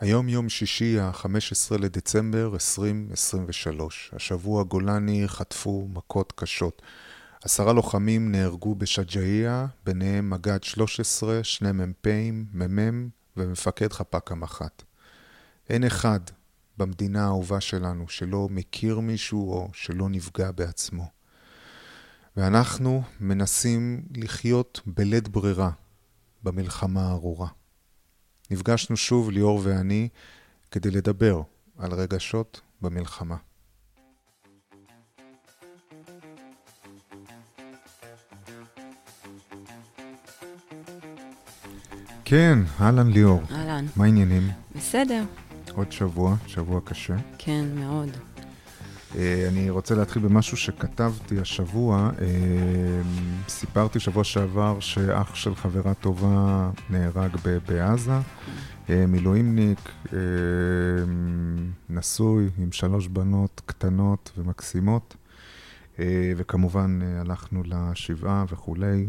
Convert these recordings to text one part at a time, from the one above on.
היום יום שישי, ה-15 לדצמבר 2023. השבוע גולני חטפו מכות קשות. עשרה לוחמים נהרגו בשג'אעיה, ביניהם מג"ד 13, שני מ"פים, מ"מ ומפקד חפ"ק המח"ט. אין אחד במדינה האהובה שלנו שלא מכיר מישהו או שלא נפגע בעצמו. ואנחנו מנסים לחיות בלית ברירה במלחמה הארורה. נפגשנו שוב, ליאור ואני, כדי לדבר על רגשות במלחמה. כן, אהלן ליאור. אהלן. מה העניינים? בסדר. עוד שבוע, שבוע קשה. כן, מאוד. אה, אני רוצה להתחיל במשהו שכתבתי השבוע. אה, סיפרתי שבוע שעבר שאח של חברה טובה נהרג בעזה, אה, מילואימניק, נשוי עם שלוש בנות קטנות ומקסימות, וכמובן הלכנו לשבעה וכולי.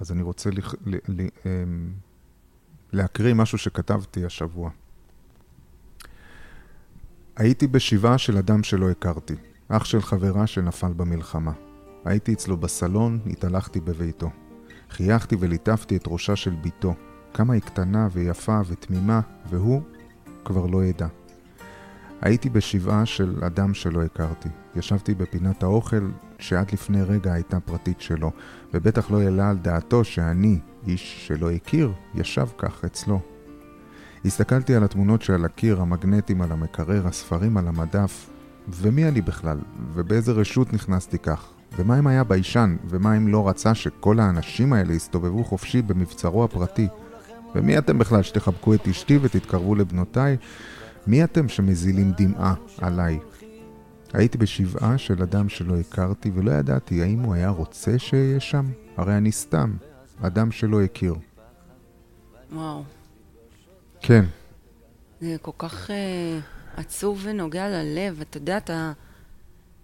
אז אני רוצה להקריא משהו שכתבתי השבוע. הייתי בשבעה של אדם שלא הכרתי, אח של חברה שנפל במלחמה. הייתי אצלו בסלון, התהלכתי בביתו. חייכתי וליטפתי את ראשה של בתו. כמה היא קטנה ויפה ותמימה, והוא כבר לא ידע. הייתי בשבעה של אדם שלא הכרתי. ישבתי בפינת האוכל שעד לפני רגע הייתה פרטית שלו, ובטח לא העלה על דעתו שאני, איש שלא הכיר, ישב כך אצלו, הסתכלתי על התמונות שעל הקיר, המגנטים על המקרר, הספרים על המדף, ומי אני בכלל? ובאיזה רשות נכנסתי כך? ומה אם היה ביישן? ומה אם לא רצה שכל האנשים האלה יסתובבו חופשי במבצרו הפרטי? ומי אתם בכלל שתחבקו את אשתי ותתקרבו לבנותיי? מי אתם שמזילים דמעה עליי? הייתי בשבעה של אדם שלא הכרתי ולא ידעתי האם הוא היה רוצה שאהיה שם? הרי אני סתם, אדם שלא הכיר. וואו. כן. זה כל כך uh, עצוב ונוגע ללב. אתה יודע, אתה...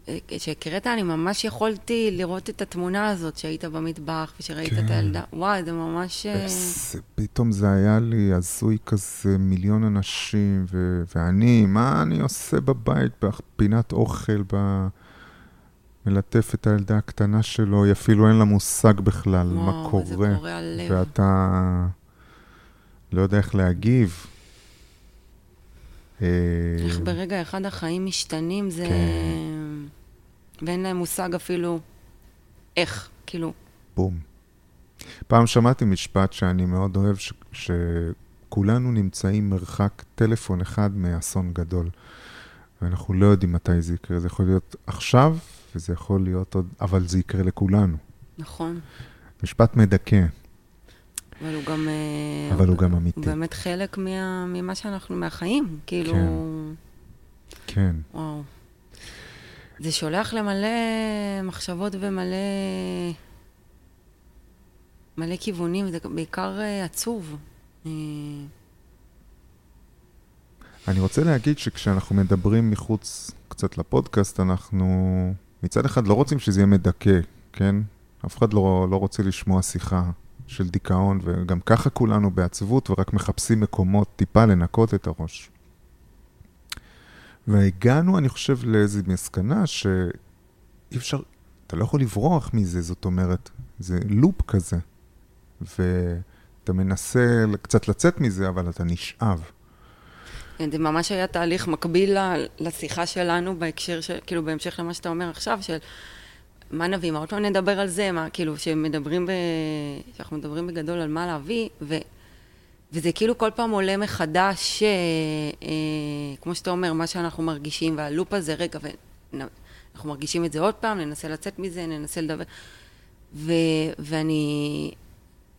אה, כשהקראת, אני ממש יכולתי לראות את התמונה הזאת שהיית במטבח ושראית כן. את הילדה. וואי, זה ממש... אה, זה, פתאום זה היה לי הזוי כזה, מיליון אנשים, ו- ואני, מה אני עושה בבית, בפינת אוכל, ב... מלטף את הילדה הקטנה שלו, אפילו אין לה מושג בכלל וואו, מה קורה. וואו, זה קורה על לב. ואתה... לא יודע איך להגיב. אה, איך ברגע אחד החיים משתנים, זה... כן. ואין להם מושג אפילו איך, כאילו. בום. פעם שמעתי משפט שאני מאוד אוהב, ש... שכולנו נמצאים מרחק טלפון אחד מאסון גדול. ואנחנו לא יודעים מתי זה יקרה. זה יכול להיות עכשיו, וזה יכול להיות עוד... אבל זה יקרה לכולנו. נכון. משפט מדכא. אבל הוא גם... אה, אבל הוא גם אמיתי. הוא באמת חלק מה, ממה שאנחנו, מהחיים, כאילו... כן. כן. וואו. זה שולח למלא מחשבות ומלא... מלא כיוונים, זה בעיקר אה, עצוב. אה, אני רוצה להגיד שכשאנחנו מדברים מחוץ קצת לפודקאסט, אנחנו מצד אחד לא רוצים שזה יהיה מדכא, כן? אף אחד לא, לא רוצה לשמוע שיחה של דיכאון, וגם ככה כולנו בעצבות ורק מחפשים מקומות טיפה לנקות את הראש. והגענו, אני חושב, לאיזו מסקנה שאי אפשר, אתה לא יכול לברוח מזה, זאת אומרת, זה לופ כזה. ואתה מנסה קצת לצאת מזה, אבל אתה נשאב. כן, זה ממש היה תהליך מקביל לשיחה שלנו בהקשר של, כאילו, בהמשך למה שאתה אומר עכשיו, של מה נביא, מה עוד פעם נדבר על זה, מה, כאילו, שמדברים ב... שאנחנו מדברים בגדול על מה להביא, ו... וזה כאילו כל פעם עולה מחדש, אה, אה, כמו שאתה אומר, מה שאנחנו מרגישים, והלופ הזה, רגע, ואנחנו מרגישים את זה עוד פעם, ננסה לצאת מזה, ננסה לדבר. ו... ואני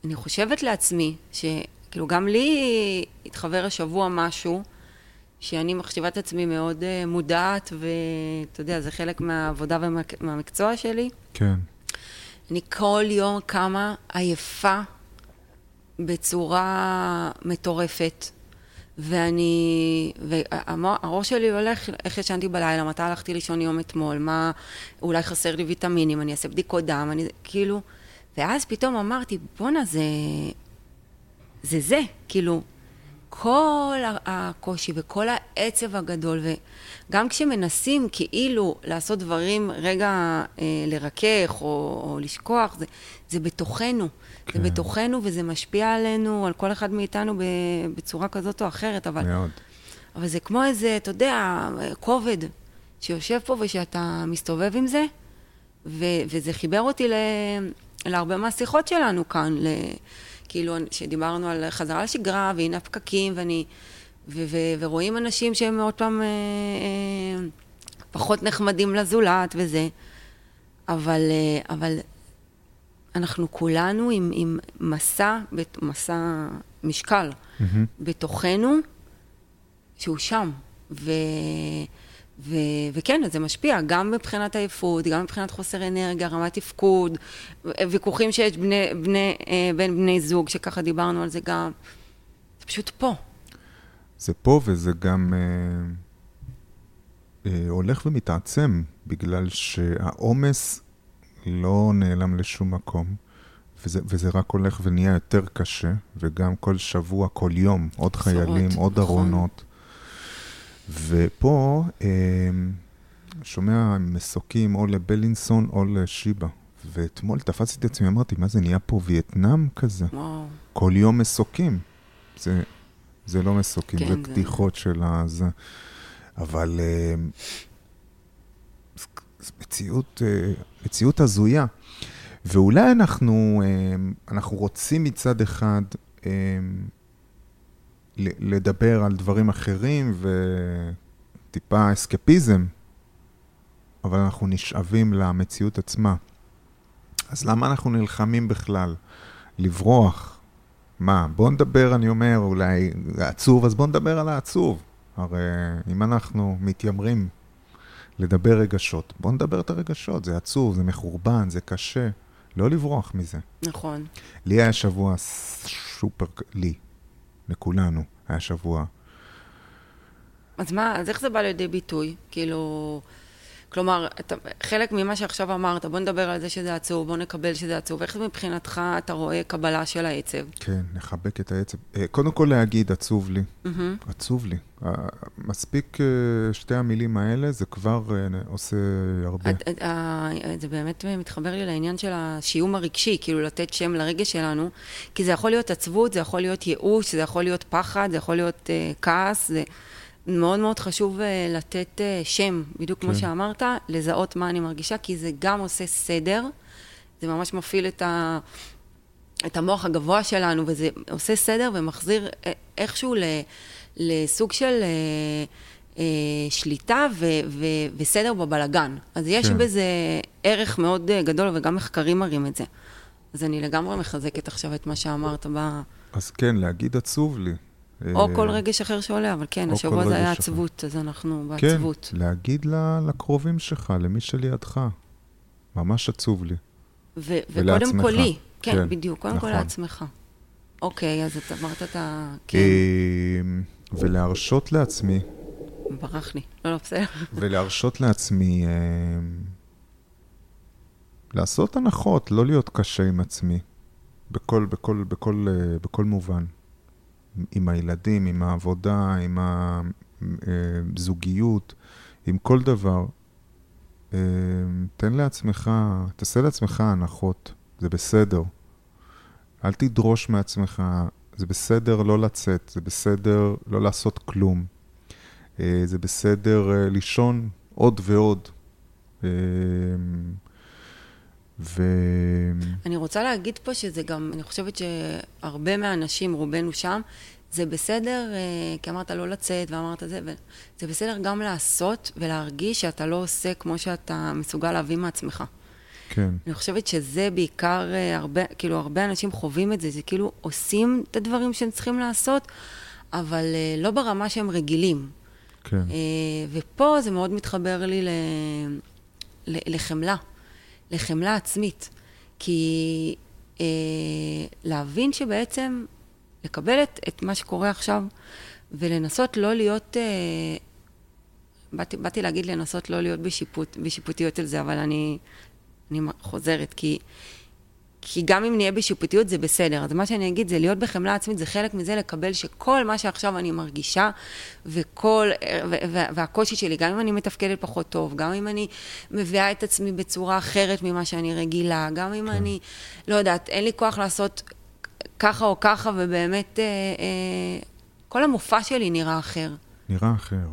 אני חושבת לעצמי, שכאילו גם לי התחבר השבוע משהו, שאני מחשיבה את עצמי מאוד uh, מודעת, ואתה יודע, זה חלק מהעבודה ומהמקצוע שלי. כן. אני כל יום קמה עייפה בצורה מטורפת, ואני, והראש שלי הולך, איך ישנתי בלילה, מתי הלכתי לישון יום אתמול, מה, אולי חסר לי ויטמינים, אני אעשה בדיקות דם, אני, כאילו, ואז פתאום אמרתי, בואנה, זה, זה זה, כאילו, כל הקושי וכל העצב הגדול, וגם כשמנסים כאילו לעשות דברים רגע אה, לרכך או, או לשכוח, זה, זה בתוכנו. כן. זה בתוכנו וזה משפיע עלינו, על כל אחד מאיתנו בצורה כזאת או אחרת, אבל... מאוד. אבל זה כמו איזה, אתה יודע, כובד שיושב פה ושאתה מסתובב עם זה, ו, וזה חיבר אותי ל, להרבה מהשיחות שלנו כאן, ל, כאילו, שדיברנו על חזרה לשגרה, והנה הפקקים, ואני... ו, ו, ורואים אנשים שהם עוד פעם אה, אה, פחות נחמדים לזולת וזה, אבל, אה, אבל אנחנו כולנו עם, עם מסע, מסע משקל mm-hmm. בתוכנו, שהוא שם. ו, ו, וכן, זה משפיע, גם מבחינת עייפות, גם מבחינת חוסר אנרגיה, רמת תפקוד, ויכוחים שיש בני, בני, אה, בין בני זוג, שככה דיברנו על זה גם. זה פשוט פה. זה פה וזה גם אה, אה, הולך ומתעצם, בגלל שהעומס לא נעלם לשום מקום, וזה, וזה רק הולך ונהיה יותר קשה, וגם כל שבוע, כל יום, עוד חיילים, עוד נכון. ארונות. ופה אה, שומע מסוקים או לבלינסון או לשיבא. ואתמול תפסתי את עצמי, אמרתי, מה זה נהיה פה וייטנאם כזה? וואו. כל יום מסוקים. זה, זה לא מסוקים, כן, זה קדיחות זה... של הזה. אבל אה, מציאות, אה, מציאות הזויה. ואולי אנחנו, אה, אנחנו רוצים מצד אחד לדבר על דברים אחרים וטיפה אסקפיזם, אבל אנחנו נשאבים למציאות עצמה. אז למה אנחנו נלחמים בכלל? לברוח? מה, בוא נדבר, אני אומר, אולי עצוב, אז בוא נדבר על העצוב. הרי אם אנחנו מתיימרים לדבר רגשות. בואו נדבר את הרגשות, זה עצוב, זה מחורבן, זה קשה. לא לברוח מזה. נכון. לי היה שבוע סופר, לי, לכולנו, היה שבוע. אז מה, אז איך זה בא לידי ביטוי? כאילו, כלומר, אתה, חלק ממה שעכשיו אמרת, בוא נדבר על זה שזה עצוב, בוא נקבל שזה עצוב. איך מבחינתך אתה רואה קבלה של העצב? כן, לחבק את העצב. אה, קודם כל להגיד, עצוב לי. Mm-hmm. עצוב לי. אה, מספיק אה, שתי המילים האלה, זה כבר עושה הרבה. זה באמת מתחבר לי לעניין של השיום הרגשי, כאילו לתת שם לרגש שלנו, כי זה יכול להיות עצבות, זה יכול להיות ייאוש, זה יכול להיות פחד, זה יכול להיות כעס, זה... מאוד מאוד חשוב uh, לתת uh, שם, בדיוק כן. כמו שאמרת, לזהות מה אני מרגישה, כי זה גם עושה סדר, זה ממש מפעיל את, ה, את המוח הגבוה שלנו, וזה עושה סדר ומחזיר אה, איכשהו ל, לסוג של uh, uh, שליטה ו, ו, וסדר בבלגן. אז יש כן. בזה ערך מאוד גדול, וגם מחקרים מראים את זה. אז אני לגמרי מחזקת עכשיו את מה שאמרת ב... אז כן, להגיד עצוב לי. או כל רגש אחר שעולה, אבל כן, השבוע זה היה עצבות, אז אנחנו בעצבות. כן, להגיד לקרובים שלך, למי שלידך, ממש עצוב לי. וקודם כל לי, כן, כן, בדיוק, קודם כל נכון. לעצמך. אוקיי, אז אתה אמרת את ה... כן. אמ, ולהרשות לעצמי... ברח לי, לא, לא, בסדר. ולהרשות לעצמי אמ, לעשות הנחות, לא להיות קשה עם עצמי, בכל, בכל, בכל, אה, בכל מובן. עם הילדים, עם העבודה, עם הזוגיות, עם כל דבר. אה, תן לעצמך, תעשה לעצמך הנחות, זה בסדר. אל תדרוש מעצמך, זה בסדר לא לצאת, זה בסדר לא לעשות כלום. אה, זה בסדר אה, לישון עוד ועוד. ו... אני רוצה להגיד פה שזה גם, אני חושבת שהרבה מהאנשים, רובנו שם, זה בסדר, אה, כי אמרת לא לצאת ואמרת זה, זה בסדר גם לעשות ולהרגיש שאתה לא עושה כמו שאתה מסוגל להביא מעצמך. כן. אני חושבת שזה בעיקר, אה, הרבה, כאילו, הרבה אנשים חווים את זה, זה כאילו עושים את הדברים שהם צריכים לעשות, אבל אה, לא ברמה שהם רגילים. כן. ופה זה מאוד מתחבר לי ל... לחמלה. לחמלה עצמית. כי אה, להבין שבעצם, לקבל את, את מה שקורה עכשיו, ולנסות לא להיות, אה, באתי, באתי להגיד לנסות לא להיות בשיפוט, בשיפוטיות על זה, אבל אני, אני חוזרת, כי כי גם אם נהיה בשיפוטיות זה בסדר. אז מה שאני אגיד זה להיות בחמלה עצמית, זה חלק מזה לקבל שכל מה שעכשיו אני מרגישה, וכל, והקושי שלי, גם אם אני מתפקדת פחות טוב, גם אם אני מביאה את עצמי בצורה אחרת ממה שאני רגילה, גם אם כן. אני, לא יודעת, אין לי כוח לעשות ככה או ככה, ובאמת, אה, אה, כל המופע שלי נראה אחר. נראה אחר.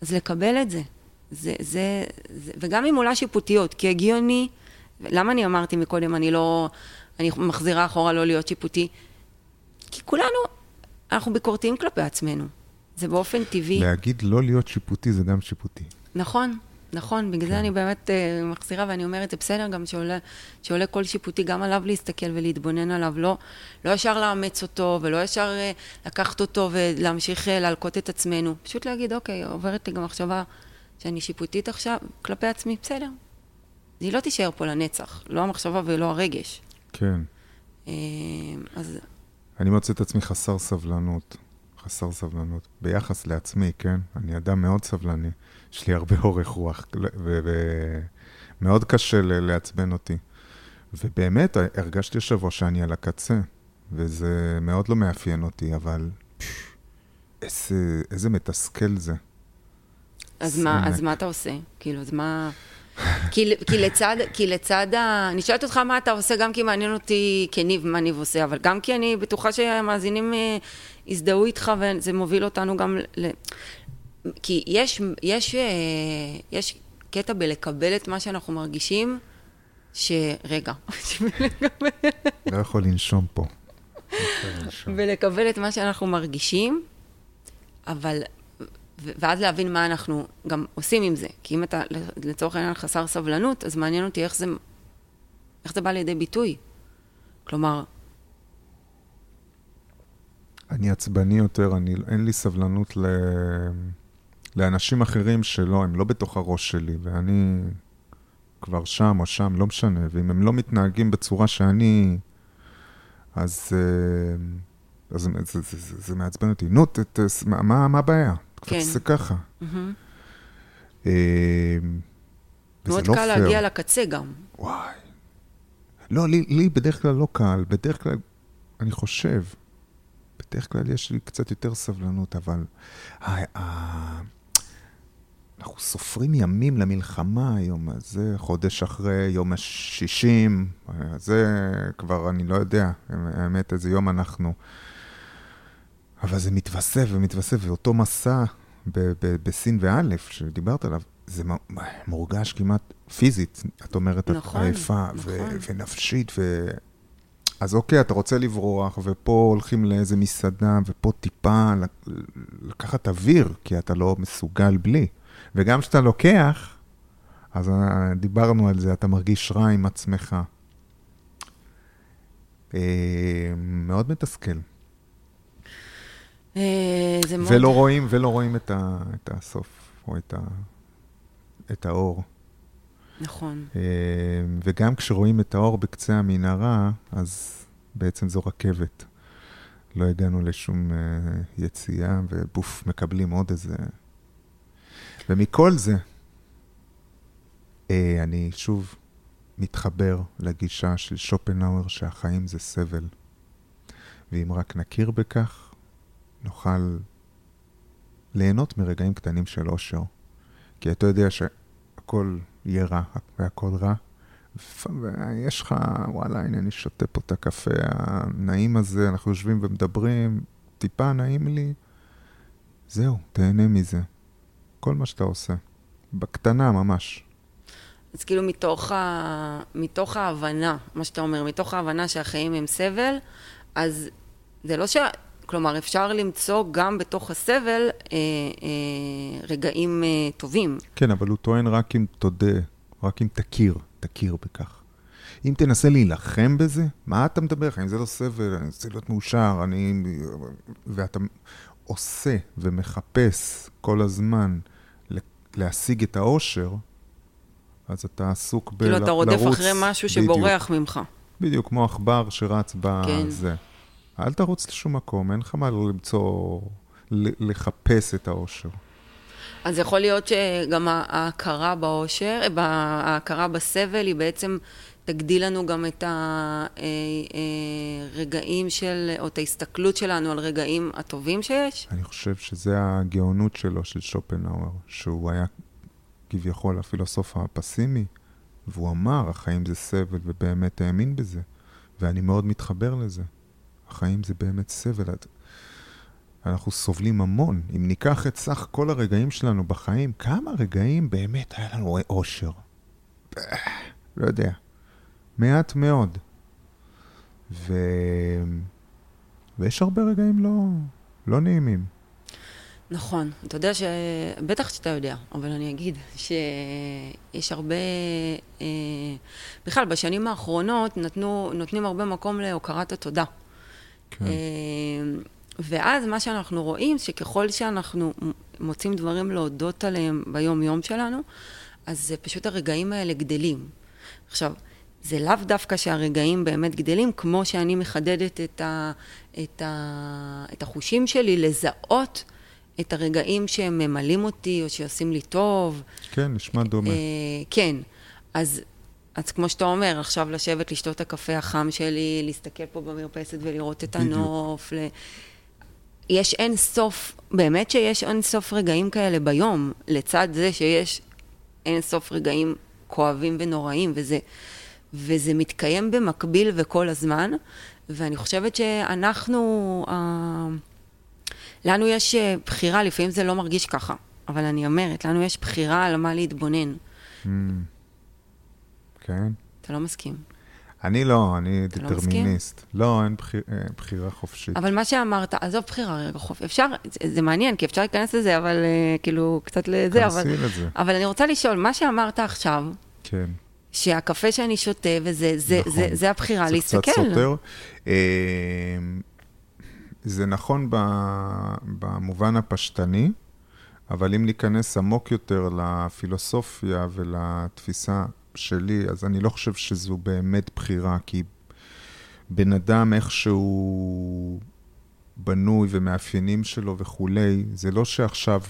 אז לקבל את זה. זה, זה, זה וגם אם עולה שיפוטיות, כי הגיוני, למה אני אמרתי מקודם, אני לא, אני מחזירה אחורה לא להיות שיפוטי? כי כולנו, אנחנו ביקורתיים כלפי עצמנו. זה באופן טבעי. להגיד לא להיות שיפוטי זה גם שיפוטי. נכון, נכון. בגלל כן. זה אני באמת uh, מחזירה ואני אומרת, זה בסדר גם שעולה, שעולה כל שיפוטי, גם עליו להסתכל ולהתבונן עליו. לא, לא ישר לאמץ אותו, ולא ישר uh, לקחת אותו ולהמשיך uh, להלקות את עצמנו. פשוט להגיד, אוקיי, עוברת לי גם מחשבה שאני שיפוטית עכשיו כלפי עצמי, בסדר. היא לא תישאר פה לנצח, לא המחשבה ולא הרגש. כן. אז... אני מוצא את עצמי חסר סבלנות. חסר סבלנות. ביחס לעצמי, כן? אני אדם מאוד סבלני. יש לי הרבה אורך רוח, ומאוד קשה לעצבן אותי. ובאמת, הרגשתי השבוע שאני על הקצה, וזה מאוד לא מאפיין אותי, אבל פש, איזה, איזה מתסכל זה. אז מה, אז מה אתה עושה? כאילו, אז מה... כי, כי, לצד, כי לצד ה... אני שואלת אותך מה אתה עושה, גם כי מעניין אותי כניב מה ניב עושה, אבל גם כי אני בטוחה שהמאזינים אה, יזדהו איתך, וזה מוביל אותנו גם ל... כי יש, יש, אה, יש קטע בלקבל את מה שאנחנו מרגישים, שרגע, לא יכול לנשום פה. ולקבל את מה שאנחנו מרגישים, אבל, ואז להבין מה אנחנו גם עושים עם זה. כי אם אתה לצורך העניין חסר סבלנות, אז מעניין אותי איך זה, איך זה בא לידי ביטוי. כלומר, אני עצבני יותר, אני, אין לי סבלנות ל... לאנשים אחרים שלא, הם לא בתוך הראש שלי, ואני כבר שם או שם, לא משנה, ואם הם לא מתנהגים בצורה שאני, אז, אה, אז זה, זה, זה, זה, זה מעצבן אותי. נו, מה, מה הבעיה? כן. זה ככה. Mm-hmm. מאוד לא קל פייר. להגיע לקצה גם. וואי. לא, לי, לי בדרך כלל לא קל, בדרך כלל, אני חושב, בדרך כלל יש לי קצת יותר סבלנות, אבל אנחנו סופרים ימים למלחמה היום, אז זה חודש אחרי יום השישים, זה כבר, אני לא יודע, האמת, איזה יום אנחנו. אבל זה מתווסף ומתווסף, ואותו מסע בסין ואלף, שדיברת עליו, זה מורגש כמעט פיזית, את אומרת, נכון, עייפה נכון. ונפשית, ו... אז אוקיי, אתה רוצה לברוח, ופה הולכים לאיזה מסעדה, ופה טיפה לקחת אוויר, כי אתה לא מסוגל בלי. וגם כשאתה לוקח, אז אה, דיברנו על זה, אתה מרגיש רע עם עצמך. אה, מאוד מתסכל. אה, זה מאוד... ולא רואים, ולא רואים את, ה, את הסוף, או את, ה, את האור. נכון. וגם כשרואים את האור בקצה המנהרה, אז בעצם זו רכבת. לא הגענו לשום יציאה, ובוף, מקבלים עוד איזה ומכל זה, אה, אני שוב מתחבר לגישה של שופנאוור שהחיים זה סבל. ואם רק נכיר בכך, נוכל ליהנות מרגעים קטנים של אושר. כי אתה יודע שהכל יהיה רע והכל רע, ויש לך, וואלה, הנה אני שותה פה את הקפה הנעים הזה, אנחנו יושבים ומדברים, טיפה נעים לי, זהו, תהנה מזה. כל מה שאתה עושה. בקטנה ממש. אז כאילו מתוך, ה... מתוך ההבנה, מה שאתה אומר, מתוך ההבנה שהחיים הם סבל, אז זה לא ש... כלומר, אפשר למצוא גם בתוך הסבל אה, אה, רגעים אה, טובים. כן, אבל הוא טוען רק אם תודה, רק אם תכיר, תכיר בכך. אם תנסה להילחם בזה, מה אתה מדבר? אם זה לא סבל, אני רוצה להיות מאושר, אני... ואתה עושה ומחפש כל הזמן להשיג את האושר, אז אתה עסוק בלרוץ. כאילו, אתה רודף אחרי משהו שבורח בדיוק. ממך. בדיוק, כמו עכבר שרץ בזה. כן. אל תרוץ לשום מקום, אין לך מה למצוא, לחפש את האושר. אז יכול להיות שגם ההכרה באושר, ההכרה בסבל היא בעצם תגדיל לנו גם את הרגעים של, או את ההסתכלות שלנו על רגעים הטובים שיש? אני חושב שזה הגאונות שלו, של שופנהאואר, שהוא היה כביכול הפילוסוף הפסימי, והוא אמר, החיים זה סבל, ובאמת האמין בזה. ואני מאוד מתחבר לזה. החיים זה באמת סבל. אנחנו סובלים המון. אם ניקח את סך כל הרגעים שלנו בחיים, כמה רגעים באמת היה לנו אושר? לא יודע. מעט מאוד. ו... ויש הרבה רגעים לא, לא נעימים. נכון. אתה יודע ש... בטח שאתה יודע, אבל אני אגיד שיש הרבה... אה, בכלל, בשנים האחרונות נתנו, נותנים הרבה מקום להוקרת התודה. כן. אה, ואז מה שאנחנו רואים, שככל שאנחנו מוצאים דברים להודות עליהם ביום-יום שלנו, אז זה פשוט הרגעים האלה גדלים. עכשיו, זה לאו דווקא שהרגעים באמת גדלים, כמו שאני מחדדת את, ה, את, ה, את החושים שלי לזהות את הרגעים שהם ממלאים אותי, או שעושים לי טוב. כן, נשמע דומה. אה, כן, אז, אז כמו שאתה אומר, עכשיו לשבת, לשתות את הקפה החם שלי, להסתכל פה במרפסת ולראות את הנוף. ל... יש אין סוף, באמת שיש אין סוף רגעים כאלה ביום, לצד זה שיש אין סוף רגעים כואבים ונוראים, וזה, וזה מתקיים במקביל וכל הזמן, ואני חושבת שאנחנו, אה, לנו יש אה, בחירה, לפעמים זה לא מרגיש ככה, אבל אני אומרת, לנו יש בחירה על מה להתבונן. Mm. כן. אתה לא מסכים. אני לא, אני לא דטרמיניסט. לא, לא, אין בחיר, אה, בחירה חופשית. אבל מה שאמרת, עזוב בחירה רגע חופשית. אפשר, זה, זה מעניין, כי אפשר להיכנס לזה, אבל uh, כאילו, קצת לזה, אבל... לזה. אבל אני רוצה לשאול, מה שאמרת עכשיו, כן. שהקפה שאני שותה, וזה זה, נכון. זה, זה, זה הבחירה זה להסתכל. זה קצת סותר. אה, זה נכון במובן הפשטני, אבל אם ניכנס עמוק יותר לפילוסופיה ולתפיסה שלי, אז אני לא חושב שזו באמת בחירה, כי בן אדם איכשהו בנוי ומאפיינים שלו וכולי, זה לא שעכשיו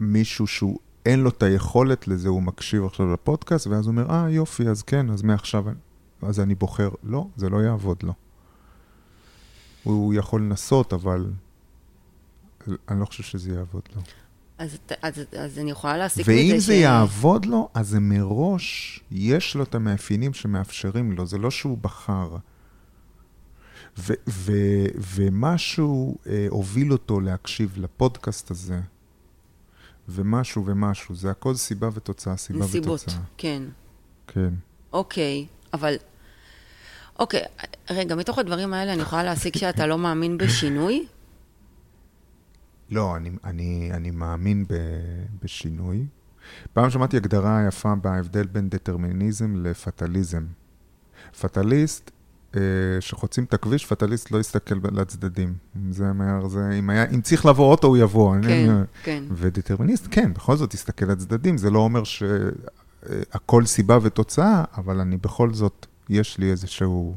מישהו שהוא אין לו את היכולת לזה, הוא מקשיב עכשיו לפודקאסט, ואז הוא אומר, אה, יופי, אז כן, אז מעכשיו, אז אני בוחר. לא, זה לא יעבוד לו. הוא יכול לנסות, אבל אני לא חושב שזה יעבוד לו. אז, אז, אז אני יכולה להסיק מזה ש... ואם זה יעבוד לו, אז זה מראש, יש לו את המאפיינים שמאפשרים לו, זה לא שהוא בחר. ו- ו- ומשהו אה, הוביל אותו להקשיב לפודקאסט הזה, ומשהו ומשהו, זה הכל סיבה ותוצאה, סיבה נסיבות, ותוצאה. נסיבות, כן. כן. אוקיי, אבל... אוקיי, רגע, מתוך הדברים האלה אני יכולה להסיק שאתה לא מאמין בשינוי? לא, אני, אני, אני מאמין ב, בשינוי. פעם שמעתי הגדרה יפה בהבדל בין דטרמיניזם לפטליזם. פטליסט, אה, שחוצים את הכביש, פטליסט לא יסתכל לצדדים. זה אומר, זה, אם, היה, אם צריך לבוא אוטו, הוא יבוא. כן, אני, כן. ודטרמיניסט, כן, בכל זאת יסתכל לצדדים. זה לא אומר שהכל סיבה ותוצאה, אבל אני בכל זאת, יש לי איזשהו...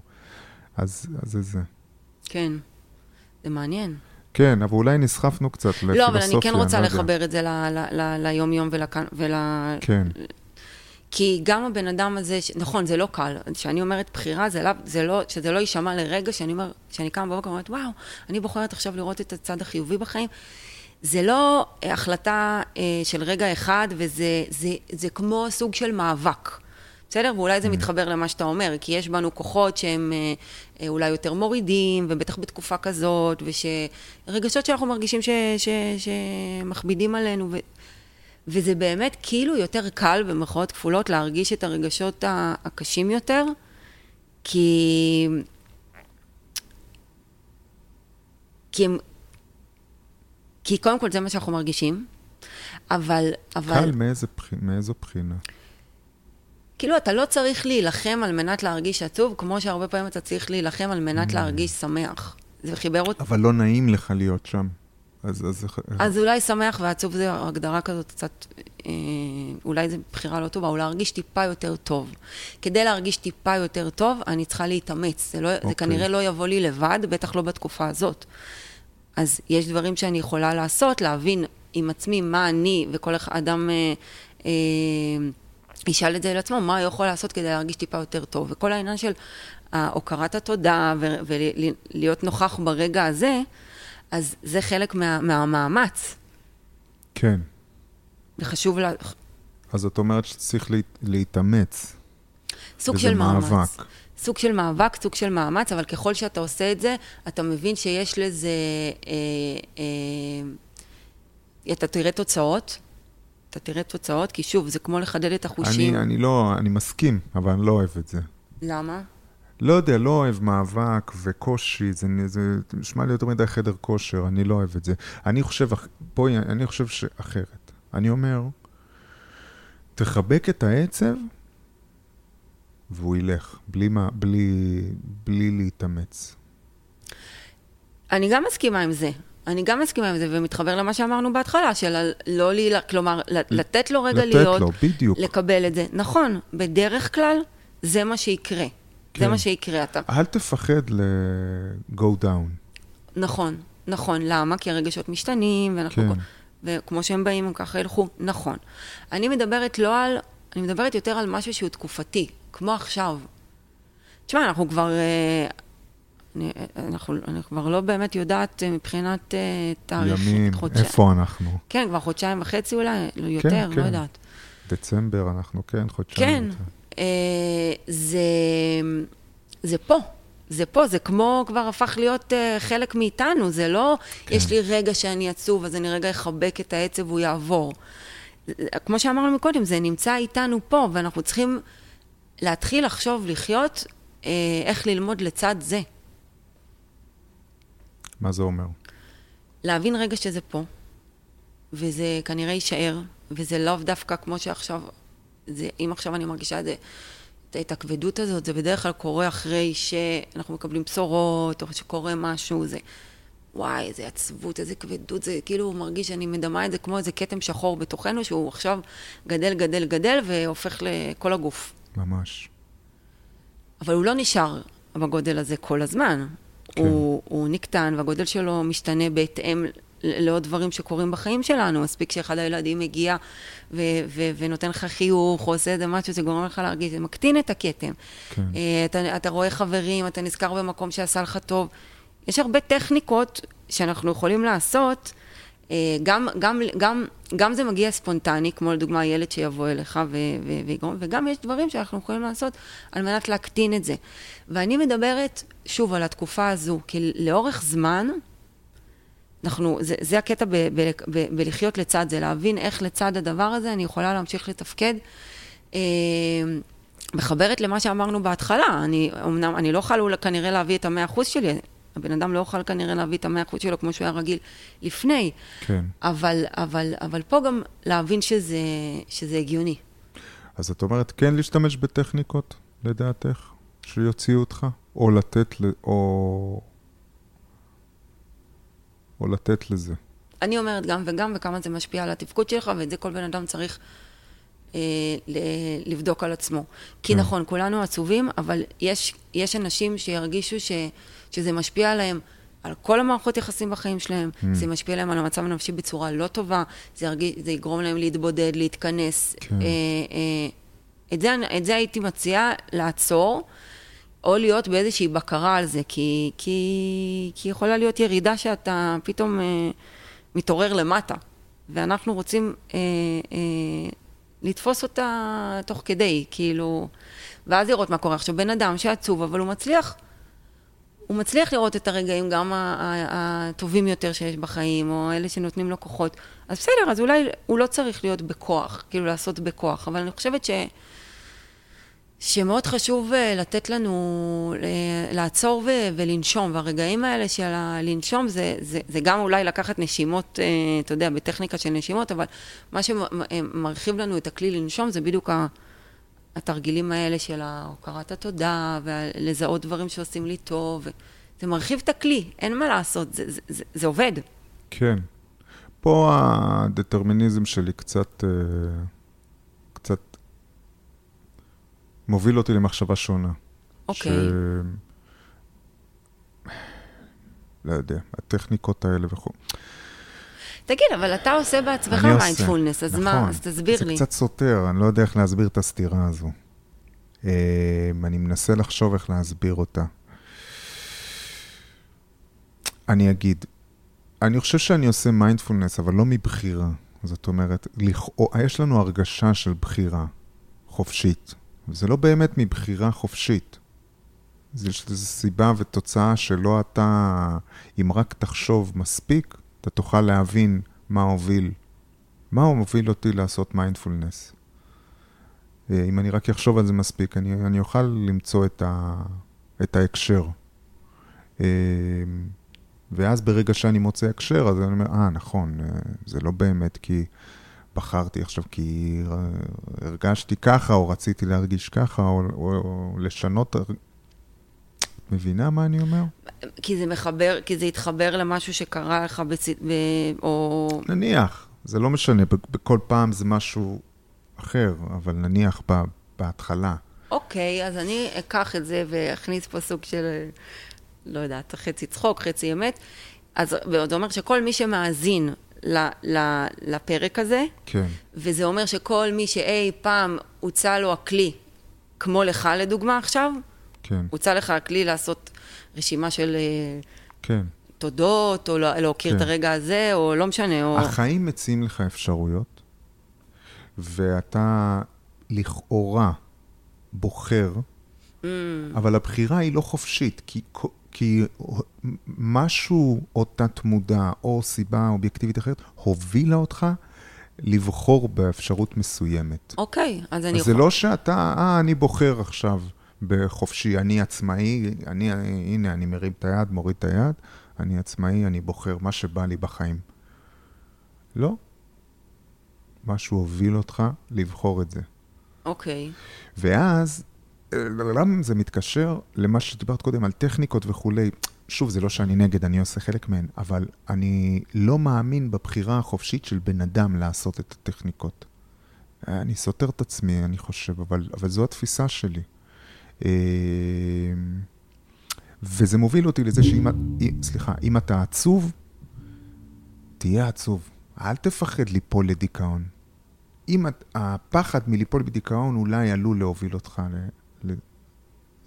אז, אז זה. כן, זה מעניין. כן, אבל אולי נסחפנו קצת לפילוסופיה. לא, אבל אני כן רוצה לא לחבר את זה ליום-יום ול... כן. כי גם הבן אדם הזה, ש... נכון, זה לא קל, כשאני אומרת בחירה, זה לא, זה לא, שזה לא יישמע לרגע שאני אומר, שאני קמה בבוקר ואומרת, וואו, אני בוחרת עכשיו לראות את הצד החיובי בחיים. זה לא החלטה אה, של רגע אחד, וזה זה, זה כמו סוג של מאבק. בסדר? ואולי זה mm. מתחבר למה שאתה אומר, כי יש בנו כוחות שהם אה, אה, אולי יותר מורידים, ובטח בתקופה כזאת, ושרגשות שאנחנו מרגישים ש, ש, שמכבידים עלינו, ו, וזה באמת כאילו יותר קל, במרכאות כפולות, להרגיש את הרגשות הקשים יותר, כי... כי הם... כי קודם כל זה מה שאנחנו מרגישים, אבל... אבל... קל מאיזה, מאיזו בחינה? כאילו, אתה לא צריך להילחם על מנת להרגיש עצוב, כמו שהרבה פעמים אתה צריך להילחם על מנת mm. להרגיש שמח. זה חיבר אותי. אבל לא נעים לך להיות שם. אז, אז... אז אולי שמח ועצוב זה הגדרה כזאת קצת, אה, אולי זו בחירה לא טובה, או להרגיש טיפה יותר טוב. כדי להרגיש טיפה יותר טוב, אני צריכה להתאמץ. זה, לא, okay. זה אוקיי. כנראה לא יבוא לי לבד, בטח לא בתקופה הזאת. אז יש דברים שאני יכולה לעשות, להבין עם עצמי מה אני וכל אדם... אה, אה, ישאל את זה לעצמו, מה הוא יכול לעשות כדי להרגיש טיפה יותר טוב. וכל העניין של הוקרת התודה ולהיות נוכח ברגע הזה, אז זה חלק מה, מהמאמץ. כן. וחשוב לה... אז את אומרת שצריך לה, להתאמץ. סוג של מאבק. מאמץ. סוג של מאבק, סוג של מאמץ, אבל ככל שאתה עושה את זה, אתה מבין שיש לזה... אה, אה, אתה תראה תוצאות, אתה תראה תוצאות, כי שוב, זה כמו לחדד את החושים. אני, אני לא, אני מסכים, אבל אני לא אוהב את זה. למה? לא יודע, לא אוהב מאבק וקושי, זה, זה נשמע לי יותר מדי חדר כושר, אני לא אוהב את זה. אני חושב, פה, אני חושב שאחרת. אני אומר, תחבק את העצב, והוא ילך, בלי, מה, בלי, בלי להתאמץ. אני גם מסכימה עם זה. אני גם מסכימה עם זה, ומתחבר למה שאמרנו בהתחלה, של לא לי, כלומר, לתת לו רגע לתת להיות, לו, בדיוק. לקבל את זה. נכון, בדרך כלל זה מה שיקרה. כן. זה מה שיקרה אתה. אל תפחד ל-go down. נכון, נכון. למה? כי הרגשות משתנים, ואנחנו... כן. וכמו שהם באים, הם ככה ילכו. נכון. אני מדברת לא על... אני מדברת יותר על משהו שהוא תקופתי, כמו עכשיו. תשמע, אנחנו כבר... אה, אני, אנחנו, אני כבר לא באמת יודעת אה, מבחינת uh, תאריך. ימים, חודשיים. איפה אנחנו? כן, כבר חודשיים וחצי אולי, לא יותר, כן, לא כן. יודעת. דצמבר אנחנו, כן, חודשיים. כן, אה, זה, זה פה. זה פה, זה כמו כבר הפך להיות uh, חלק מאיתנו, זה לא, כן. יש לי רגע שאני עצוב, אז אני רגע אחבק את העצב והוא יעבור. כמו שאמרנו מקודם, זה נמצא איתנו פה, ואנחנו צריכים להתחיל לחשוב, לחיות, uh, איך ללמוד לצד זה. מה זה אומר? להבין רגע שזה פה, וזה כנראה יישאר, וזה לאו דווקא כמו שעכשיו, זה, אם עכשיו אני מרגישה את זה, את הכבדות הזאת, זה בדרך כלל קורה אחרי שאנחנו מקבלים בשורות, או שקורה משהו, זה וואי, איזה עצבות, איזה כבדות, זה כאילו מרגיש, אני מדמה את זה כמו איזה כתם שחור בתוכנו, שהוא עכשיו גדל, גדל, גדל, והופך לכל הגוף. ממש. אבל הוא לא נשאר בגודל הזה כל הזמן. כן. הוא, הוא נקטן, והגודל שלו משתנה בהתאם לעוד דברים שקורים בחיים שלנו. מספיק שאחד הילדים מגיע ו- ו- ונותן לך חיוך, או עושה איזה משהו, זה גורם לך להרגיש, זה מקטין את הכתם. כן. אה, אתה, אתה רואה חברים, אתה נזכר במקום שעשה לך טוב. יש הרבה טכניקות שאנחנו יכולים לעשות, גם, גם, גם, גם זה מגיע ספונטני, כמו לדוגמה ילד שיבוא אליך ויגרום, וגם יש דברים שאנחנו יכולים לעשות על מנת להקטין את זה. ואני מדברת, שוב, על התקופה הזו, כי לאורך זמן, אנחנו, זה, זה הקטע ב, ב, ב, בלחיות לצד זה, להבין איך לצד הדבר הזה אני יכולה להמשיך לתפקד. אה, מחברת למה שאמרנו בהתחלה, אני אמנם, אני לא יכולה כנראה להביא את המאה אחוז שלי, הבן אדם לא יוכל כנראה להביא את המאה אחוז שלו כמו שהוא היה רגיל לפני, כן. אבל, אבל, אבל פה גם להבין שזה, שזה הגיוני. אז את אומרת כן להשתמש בטכניקות, לדעתך, שיוציאו אותך, או לתת, או... או לתת לזה. אני אומרת גם וגם, וכמה זה משפיע על התפקוד שלך, ואת זה כל בן אדם צריך אה, לבדוק על עצמו. כי כן. נכון, כולנו עצובים, אבל יש, יש אנשים שירגישו ש, שזה משפיע עליהם. על כל המערכות יחסים בחיים שלהם, mm. זה משפיע עליהם על המצב הנפשי בצורה לא טובה, זה, ירגיש, זה יגרום להם להתבודד, להתכנס. כן. אה, אה, את, זה, את זה הייתי מציעה לעצור, או להיות באיזושהי בקרה על זה, כי, כי, כי יכולה להיות ירידה שאתה פתאום אה, מתעורר למטה, ואנחנו רוצים אה, אה, לתפוס אותה תוך כדי, כאילו, ואז לראות מה קורה. עכשיו, בן אדם שעצוב, אבל הוא מצליח, הוא מצליח לראות את הרגעים גם הטובים יותר שיש בחיים, או אלה שנותנים לו כוחות. אז בסדר, אז אולי הוא לא צריך להיות בכוח, כאילו לעשות בכוח, אבל אני חושבת ש... שמאוד חשוב אה, לתת לנו לעצור ו- ולנשום, והרגעים האלה של הלנשום זה, זה, זה גם אולי לקחת נשימות, אה, אתה יודע, בטכניקה של נשימות, אבל מה שמרחיב לנו את הכלי לנשום זה בדיוק התרגילים האלה של הוקרת התודה, ולזהות דברים שעושים לי טוב, זה מרחיב את הכלי, אין מה לעשות, זה, זה, זה, זה עובד. כן. פה הדטרמיניזם שלי קצת... אה, מוביל אותי למחשבה שונה. אוקיי. ש... לא יודע, הטכניקות האלה וכו'. תגיד, אבל אתה עושה בעצמך. מיינדפולנס, אז נכון. מה? אז תסביר זה לי. קצת סותר, אני לא יודע איך להסביר את הסתירה הזו. אה, אני מנסה לחשוב איך להסביר אותה. אני אגיד, אני חושב שאני עושה מיינדפולנס, אבל לא מבחירה. זאת אומרת, לכאו- יש לנו הרגשה של בחירה חופשית. וזה לא באמת מבחירה חופשית. זה יש לזה סיבה ותוצאה שלא אתה, אם רק תחשוב מספיק, אתה תוכל להבין מה הוביל. מה הוביל אותי לעשות מיינדפולנס? אה, אם אני רק אחשוב על זה מספיק, אני, אני אוכל למצוא את, ה, את ההקשר. אה, ואז ברגע שאני מוצא הקשר, אז אני אומר, אה, נכון, אה, זה לא באמת כי בחרתי עכשיו, כי הרגשתי ככה, או רציתי להרגיש ככה, או, או, או לשנות... מבינה מה אני אומר? כי זה מחבר, כי זה התחבר למשהו שקרה לך בצ... ב... או... נניח, זה לא משנה, בכל פעם זה משהו אחר, אבל נניח ב, בהתחלה. אוקיי, אז אני אקח את זה ואכניס פה סוג של, לא יודעת, חצי צחוק, חצי אמת. אז זה אומר שכל מי שמאזין ל, ל, לפרק הזה, כן, וזה אומר שכל מי שאי פעם הוצע לו הכלי, כמו לך לדוגמה עכשיו, כן, הוצע לך הכלי לעשות רשימה של אה, כן. תודות, או לא- להוקיר כן. את הרגע הזה, או לא משנה, או... החיים מציעים לך אפשרויות, ואתה לכאורה בוחר, Mm, אבל הבחירה היא לא חופשית, כי, כי משהו או תת-מודע או סיבה אובייקטיבית אחרת הובילה אותך לבחור באפשרות מסוימת. אוקיי, אז אני אז זה לא שאתה, אה, אני בוחר עכשיו בחופשי, אני עצמאי, אני, הנה, אני מרים את היד, מוריד את היד, אני עצמאי, אני בוחר מה שבא לי בחיים. לא. משהו הוביל אותך לבחור את זה. אוקיי. ואז, אה, למה זה מתקשר למה שדיברת קודם על טכניקות וכולי? שוב, זה לא שאני נגד, אני עושה חלק מהן, אבל אני לא מאמין בבחירה החופשית של בן אדם לעשות את הטכניקות. אני סותר את עצמי, אני חושב, אבל, אבל זו התפיסה שלי. אה, וזה מוביל אותי לזה שאם, אם- סליחה, אם אתה עצוב, תהיה עצוב. אל תפחד ליפול לדיכאון. אם את- הפחד מליפול בדיכאון אולי עלול להוביל אותך ל, ל,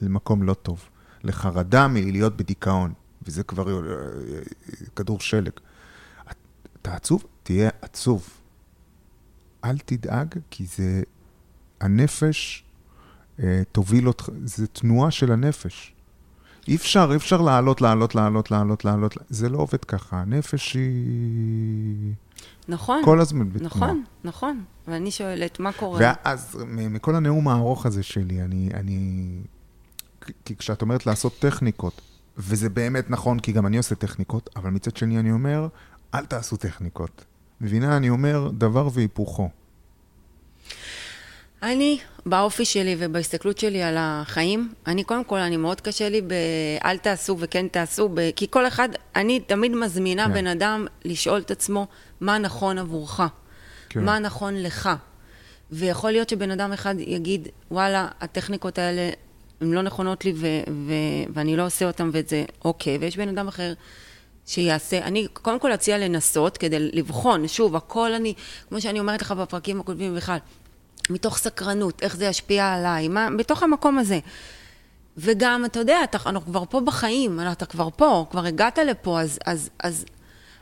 למקום לא טוב. לחרדה מלהיות בדיכאון, וזה כבר אה, כדור שלג. את- אתה עצוב? תהיה עצוב. אל תדאג, כי זה... הנפש תוביל אותך, זה תנועה של הנפש. אי אפשר, אי אפשר לעלות, לעלות, לעלות, לעלות, לעלות. זה לא עובד ככה. הנפש היא נכון. כל הזמן בתנועה. נכון, נכון. ואני שואלת, מה קורה? ואז, מכל הנאום הארוך הזה שלי, אני, אני... כי כשאת אומרת לעשות טכניקות, וזה באמת נכון, כי גם אני עושה טכניקות, אבל מצד שני אני אומר, אל תעשו טכניקות. מבינה? אני אומר, דבר והיפוכו. אני, באופי שלי ובהסתכלות שלי על החיים, אני קודם כל, אני מאוד קשה לי ב"אל תעשו" וכן תעשו", ב... כי כל אחד, אני תמיד מזמינה כן. בן אדם לשאול את עצמו מה נכון עבורך, כן. מה נכון לך. ויכול להיות שבן אדם אחד יגיד, וואלה, הטכניקות האלה הן לא נכונות לי ו- ו- ואני לא עושה אותן ואת זה אוקיי, ויש בן אדם אחר שיעשה, אני קודם כל אציע לנסות כדי לבחון, שוב, הכל אני, כמו שאני אומרת לך בפרקים הקודמים בכלל, מתוך סקרנות, איך זה ישפיע עליי, מה, בתוך המקום הזה. וגם, אתה יודע, אתה, אנחנו כבר פה בחיים, אתה כבר פה, כבר הגעת לפה, אז, אז, אז,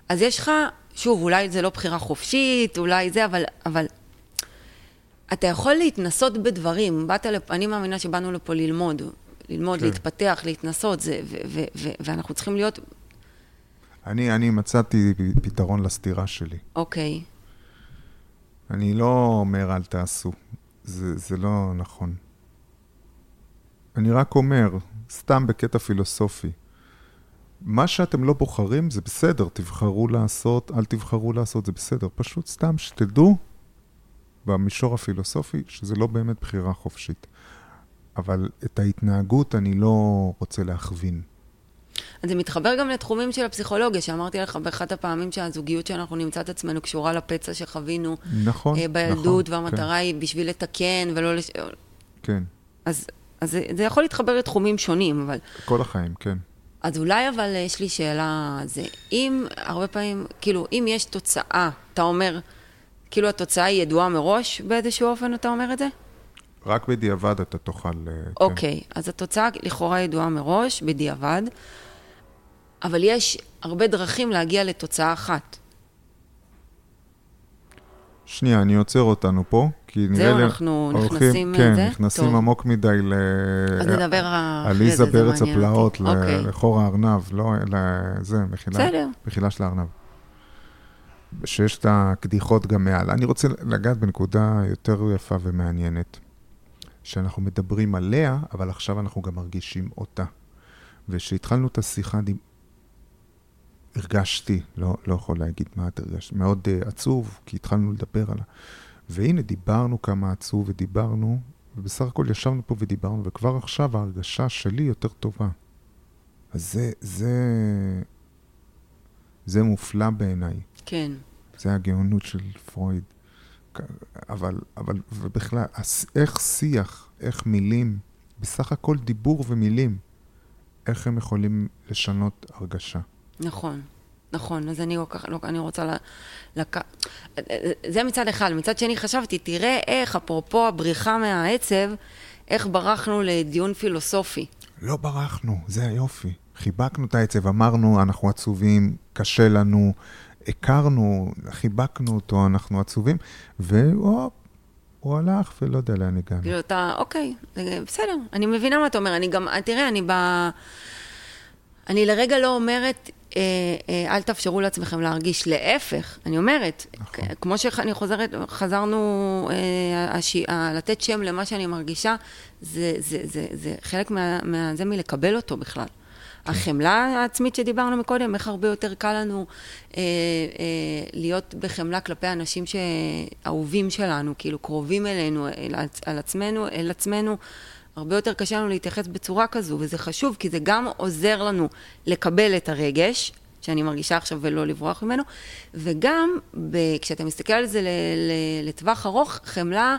אז יש לך, שוב, אולי זה לא בחירה חופשית, אולי זה, אבל, אבל אתה יכול להתנסות בדברים. באת לפה, אני מאמינה שבאנו לפה ללמוד, ללמוד, כן. להתפתח, להתנסות, זה, ו, ו, ו, ואנחנו צריכים להיות, אני, אני מצאתי פתרון לסתירה שלי. אוקיי, אני לא אומר אל תעשו, זה, זה לא נכון. אני רק אומר, סתם בקטע פילוסופי, מה שאתם לא בוחרים זה בסדר, תבחרו לעשות, אל תבחרו לעשות, זה בסדר. פשוט סתם שתדעו, במישור הפילוסופי, שזה לא באמת בחירה חופשית. אבל את ההתנהגות אני לא רוצה להכווין. אז זה מתחבר גם לתחומים של הפסיכולוגיה, שאמרתי לך באחת הפעמים שהזוגיות שאנחנו נמצא את עצמנו קשורה לפצע שחווינו נכון, אה, בילדות, נכון, והמטרה היא בשביל לתקן ולא לש... כן, כן, אז, אז זה, זה יכול להתחבר לתחומים שונים, אבל כל החיים, כן. אז אולי אבל יש לי שאלה, זה אם הרבה פעמים, כאילו, אם יש תוצאה, אתה אומר, כאילו התוצאה היא ידועה מראש באיזשהו אופן, אתה אומר את זה? רק בדיעבד אתה תוכל... אה, כן. אוקיי, אז התוצאה לכאורה ידועה מראש, בדיעבד, אבל יש הרבה דרכים להגיע לתוצאה אחת. שנייה, אני עוצר אותנו פה, כי נראה לי... זהו, אנחנו הולכים- נכנסים כן? נכנסים טוב. עמוק מדי ל... אז נדבר אחרי עליזה זה, זה בארץ מעניין הפלאות, אותי. ל- אוקיי. לחור הארנב, לא, לזה, מחילה. בסדר. מחילה של הארנב. שיש את הקדיחות גם מעל. אני רוצה לגעת בנקודה יותר יפה ומעניינת, שאנחנו מדברים עליה, אבל עכשיו אנחנו גם מרגישים אותה. וכשהתחלנו את השיחה, הרגשתי, לא, לא יכול להגיד מה את הרגשת, מאוד uh, עצוב, כי התחלנו לדבר עליה. והנה, דיברנו כמה עצוב ודיברנו, ובסך הכל ישבנו פה ודיברנו, וכבר עכשיו ההרגשה שלי יותר טובה. אז זה, זה, זה מופלא בעיניי. כן. זה הגאונות של פרויד. אבל, אבל, ובכלל, איך שיח, איך מילים, בסך הכל דיבור ומילים, איך הם יכולים לשנות הרגשה. נכון, נכון, אז אני, לא, אני רוצה ל... לק... זה מצד אחד. מצד שני חשבתי, תראה איך, אפרופו הבריחה מהעצב, איך ברחנו לדיון פילוסופי. לא ברחנו, זה היופי. חיבקנו את העצב, אמרנו, אנחנו עצובים, קשה לנו, הכרנו, חיבקנו אותו, אנחנו עצובים, והוא הוא הלך ולא יודע לאן הגענו. כאילו, אתה, אוקיי, זה בסדר, אני מבינה מה אתה אומר. אני גם, תראה, אני ב... אני לרגע לא אומרת, אה, אה, אל תאפשרו לעצמכם להרגיש, להפך, אני אומרת, נכון. כמו שאני חוזרת, חזרנו אה, הש... לתת שם למה שאני מרגישה, זה, זה, זה, זה חלק מה, מה... זה מלקבל אותו בכלל. החמלה העצמית שדיברנו מקודם, איך הרבה יותר קל לנו אה, אה, להיות בחמלה כלפי אנשים שאהובים שלנו, כאילו קרובים אלינו, אל, על עצמנו, אל עצמנו. הרבה יותר קשה לנו להתייחס בצורה כזו, וזה חשוב, כי זה גם עוזר לנו לקבל את הרגש, שאני מרגישה עכשיו ולא לברוח ממנו, וגם ב, כשאתה מסתכל על זה ל, ל, לטווח ארוך, חמלה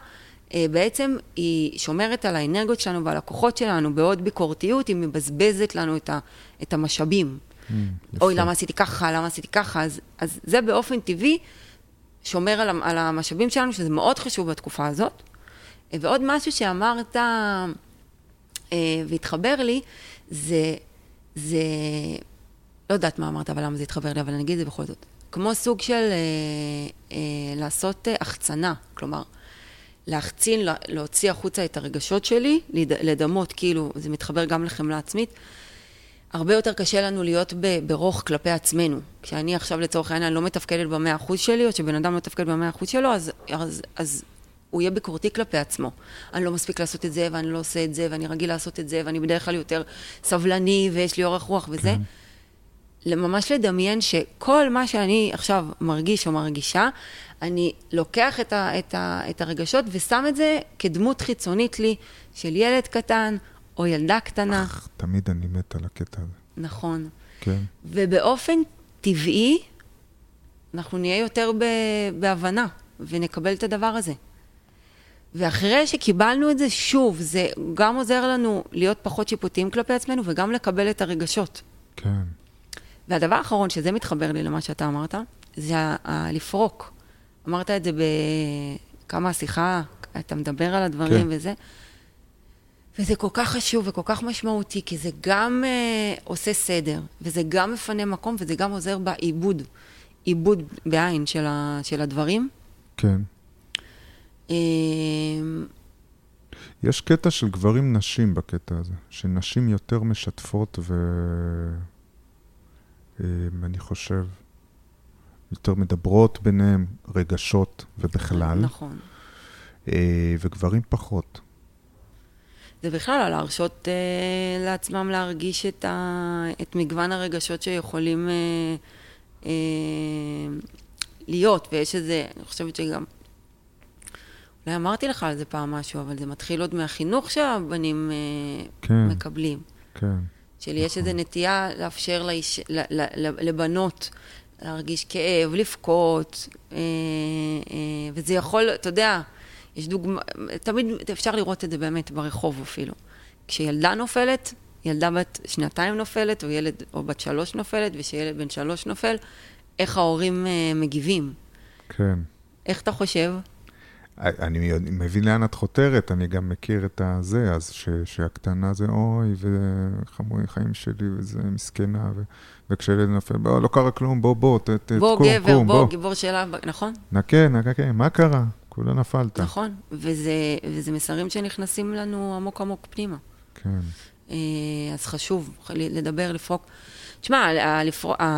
אה, בעצם היא שומרת על האנרגיות שלנו ועל הכוחות שלנו, בעוד ביקורתיות היא מבזבזת לנו את, ה, את המשאבים. Mm. אוי, למה עשיתי ככה, למה עשיתי ככה, אז, אז זה באופן טבעי שומר על, על המשאבים שלנו, שזה מאוד חשוב בתקופה הזאת. אה, ועוד משהו שאמרת והתחבר לי, זה, זה, לא יודעת מה אמרת, אבל למה זה התחבר לי, אבל אני אגיד את זה בכל זאת. כמו סוג של אה, אה, לעשות אה, החצנה, כלומר, להחצין, לה- להוציא החוצה את הרגשות שלי, לד- לדמות, כאילו, זה מתחבר גם לחמלה עצמית. הרבה יותר קשה לנו להיות ברוך כלפי עצמנו. כשאני עכשיו לצורך העניין לא מתפקדת במאה אחוז שלי, או שבן אדם לא מתפקד במאה אחוז שלו, אז, אז, אז הוא יהיה ביקורתי כלפי עצמו. אני לא מספיק לעשות את זה, ואני לא עושה את זה, ואני רגיל לעשות את זה, ואני בדרך כלל יותר סבלני, ויש לי אורך רוח וזה. כן. ממש לדמיין שכל מה שאני עכשיו מרגיש או מרגישה, אני לוקח את, ה, את, ה, את הרגשות ושם את זה כדמות חיצונית לי של ילד קטן או ילדה קטנה. אך, תמיד אני מת על הקטע הזה. נכון. כן. ובאופן טבעי, אנחנו נהיה יותר ב, בהבנה ונקבל את הדבר הזה. ואחרי שקיבלנו את זה, שוב, זה גם עוזר לנו להיות פחות שיפוטיים כלפי עצמנו וגם לקבל את הרגשות. כן. והדבר האחרון, שזה מתחבר לי למה שאתה אמרת, זה ה- ה- לפרוק. אמרת את זה בכמה השיחה, אתה מדבר על הדברים כן. וזה. וזה כל כך חשוב וכל כך משמעותי, כי זה גם uh, עושה סדר, וזה גם מפנה מקום, וזה גם עוזר בעיבוד, עיבוד בעין של, ה, של הדברים. כן. אה, יש קטע של גברים-נשים בקטע הזה, שנשים יותר משתפות ו... אה, אני חושב, יותר מדברות ביניהם, רגשות ובכלל, נכון. אה, וגברים פחות. זה בכלל על להרשות אה, לעצמם להרגיש את, ה, את מגוון הרגשות שיכולים אה, אה, להיות, ויש איזה, אני חושבת שגם, אולי אמרתי לך על זה פעם משהו, אבל זה מתחיל עוד מהחינוך שהבנים אה, כן. מקבלים. כן, של יש איזו נטייה לאפשר לאיש, לבנות להרגיש כאב, לבכות, אה, אה, וזה יכול, אתה יודע, יש דוגמה, תמיד אפשר לראות את זה באמת ברחוב אפילו. כשילדה נופלת, ילדה בת שנתיים נופלת, או ילד, או בת שלוש נופלת, ושילד בן שלוש נופל, איך ההורים מגיבים. כן. איך אתה חושב? אני מבין לאן את חותרת, אני גם מכיר את הזה, אז ש, שהקטנה זה אוי, וחמורי חיים שלי, וזה מסכנה, ו, וכשילד נופל, בוא, לא קרה כלום, בוא, בוא, ת, ת, בוא, קום, גבר, קום, בוא, בוא. גיבור שלה, נכון? נקה, נקה, כן, מה קרה? כולה נפלת. נכון, וזה, וזה מסרים שנכנסים לנו עמוק עמוק פנימה. כן. אה, אז חשוב לדבר, לפרוק. תשמע,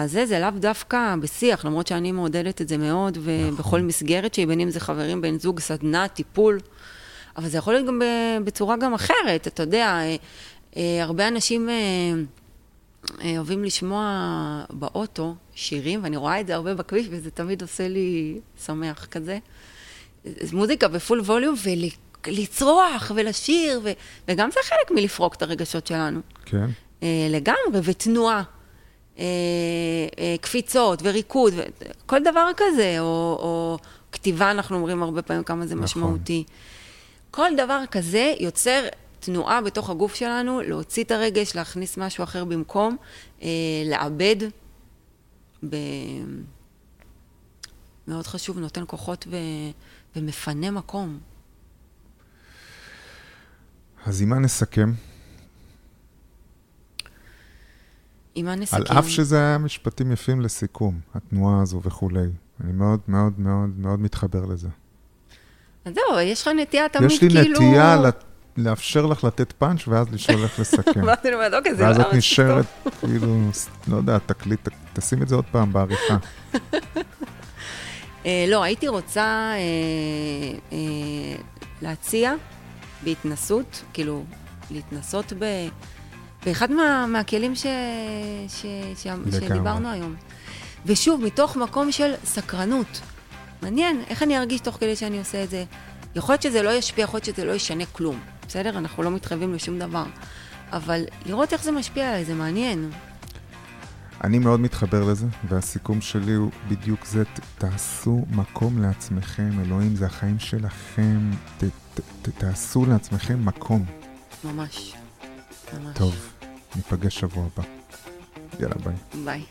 זה, זה לאו דווקא בשיח, למרות שאני מעודדת את זה מאוד, ובכל נכון. מסגרת שהיא, בין אם זה חברים, בן זוג, סדנה, טיפול, אבל זה יכול להיות גם בצורה גם אחרת, אתה יודע, אה, אה, הרבה אנשים אוהבים לשמוע באוטו שירים, ואני רואה את זה הרבה בכביש, וזה תמיד עושה לי שמח כזה. מוזיקה בפול ווליום, ולצרוח ולשיר, ו... וגם זה חלק מלפרוק את הרגשות שלנו. כן. אה, לגמרי, ותנועה. אה, אה, קפיצות וריקוד, כל דבר כזה, או, או כתיבה, אנחנו אומרים הרבה פעמים כמה זה נכון. משמעותי. כל דבר כזה יוצר תנועה בתוך הגוף שלנו, להוציא את הרגש, להכניס משהו אחר במקום, אה, לעבד. ב... מאוד חשוב, נותן כוחות ו... ומפנה מקום. אז עם מה נסכם? עם מה נסכם? על אף שזה היה משפטים יפים לסיכום, התנועה הזו וכולי. אני מאוד מאוד מאוד מאוד מתחבר לזה. אז זהו, יש לך נטייה תמיד כאילו... יש לי כאילו... נטייה. לאפשר לך לתת פאנץ' ואז לשאול איך לסכם. ואז אני אומרת, אוקיי, זה ואז את נשארת, כאילו, לא יודע, תקליט, תשים את זה עוד פעם בעריכה. אה, לא, הייתי רוצה אה, אה, להציע בהתנסות, כאילו, להתנסות ב... באחד מה, מהכלים ש, ש, ש, שדיברנו היום. ושוב, מתוך מקום של סקרנות. מעניין, איך אני ארגיש תוך כדי שאני עושה את זה? יכול להיות שזה לא ישפיע, יכול להיות שזה לא ישנה כלום, בסדר? אנחנו לא מתחייבים לשום דבר. אבל לראות איך זה משפיע עליי, זה מעניין. אני מאוד מתחבר לזה, והסיכום שלי הוא בדיוק זה, תעשו מקום לעצמכם, אלוהים, זה החיים שלכם, ת, ת, ת, תעשו לעצמכם מקום. ממש, ממש. טוב, ניפגש שבוע הבא. יאללה, ביי. ביי.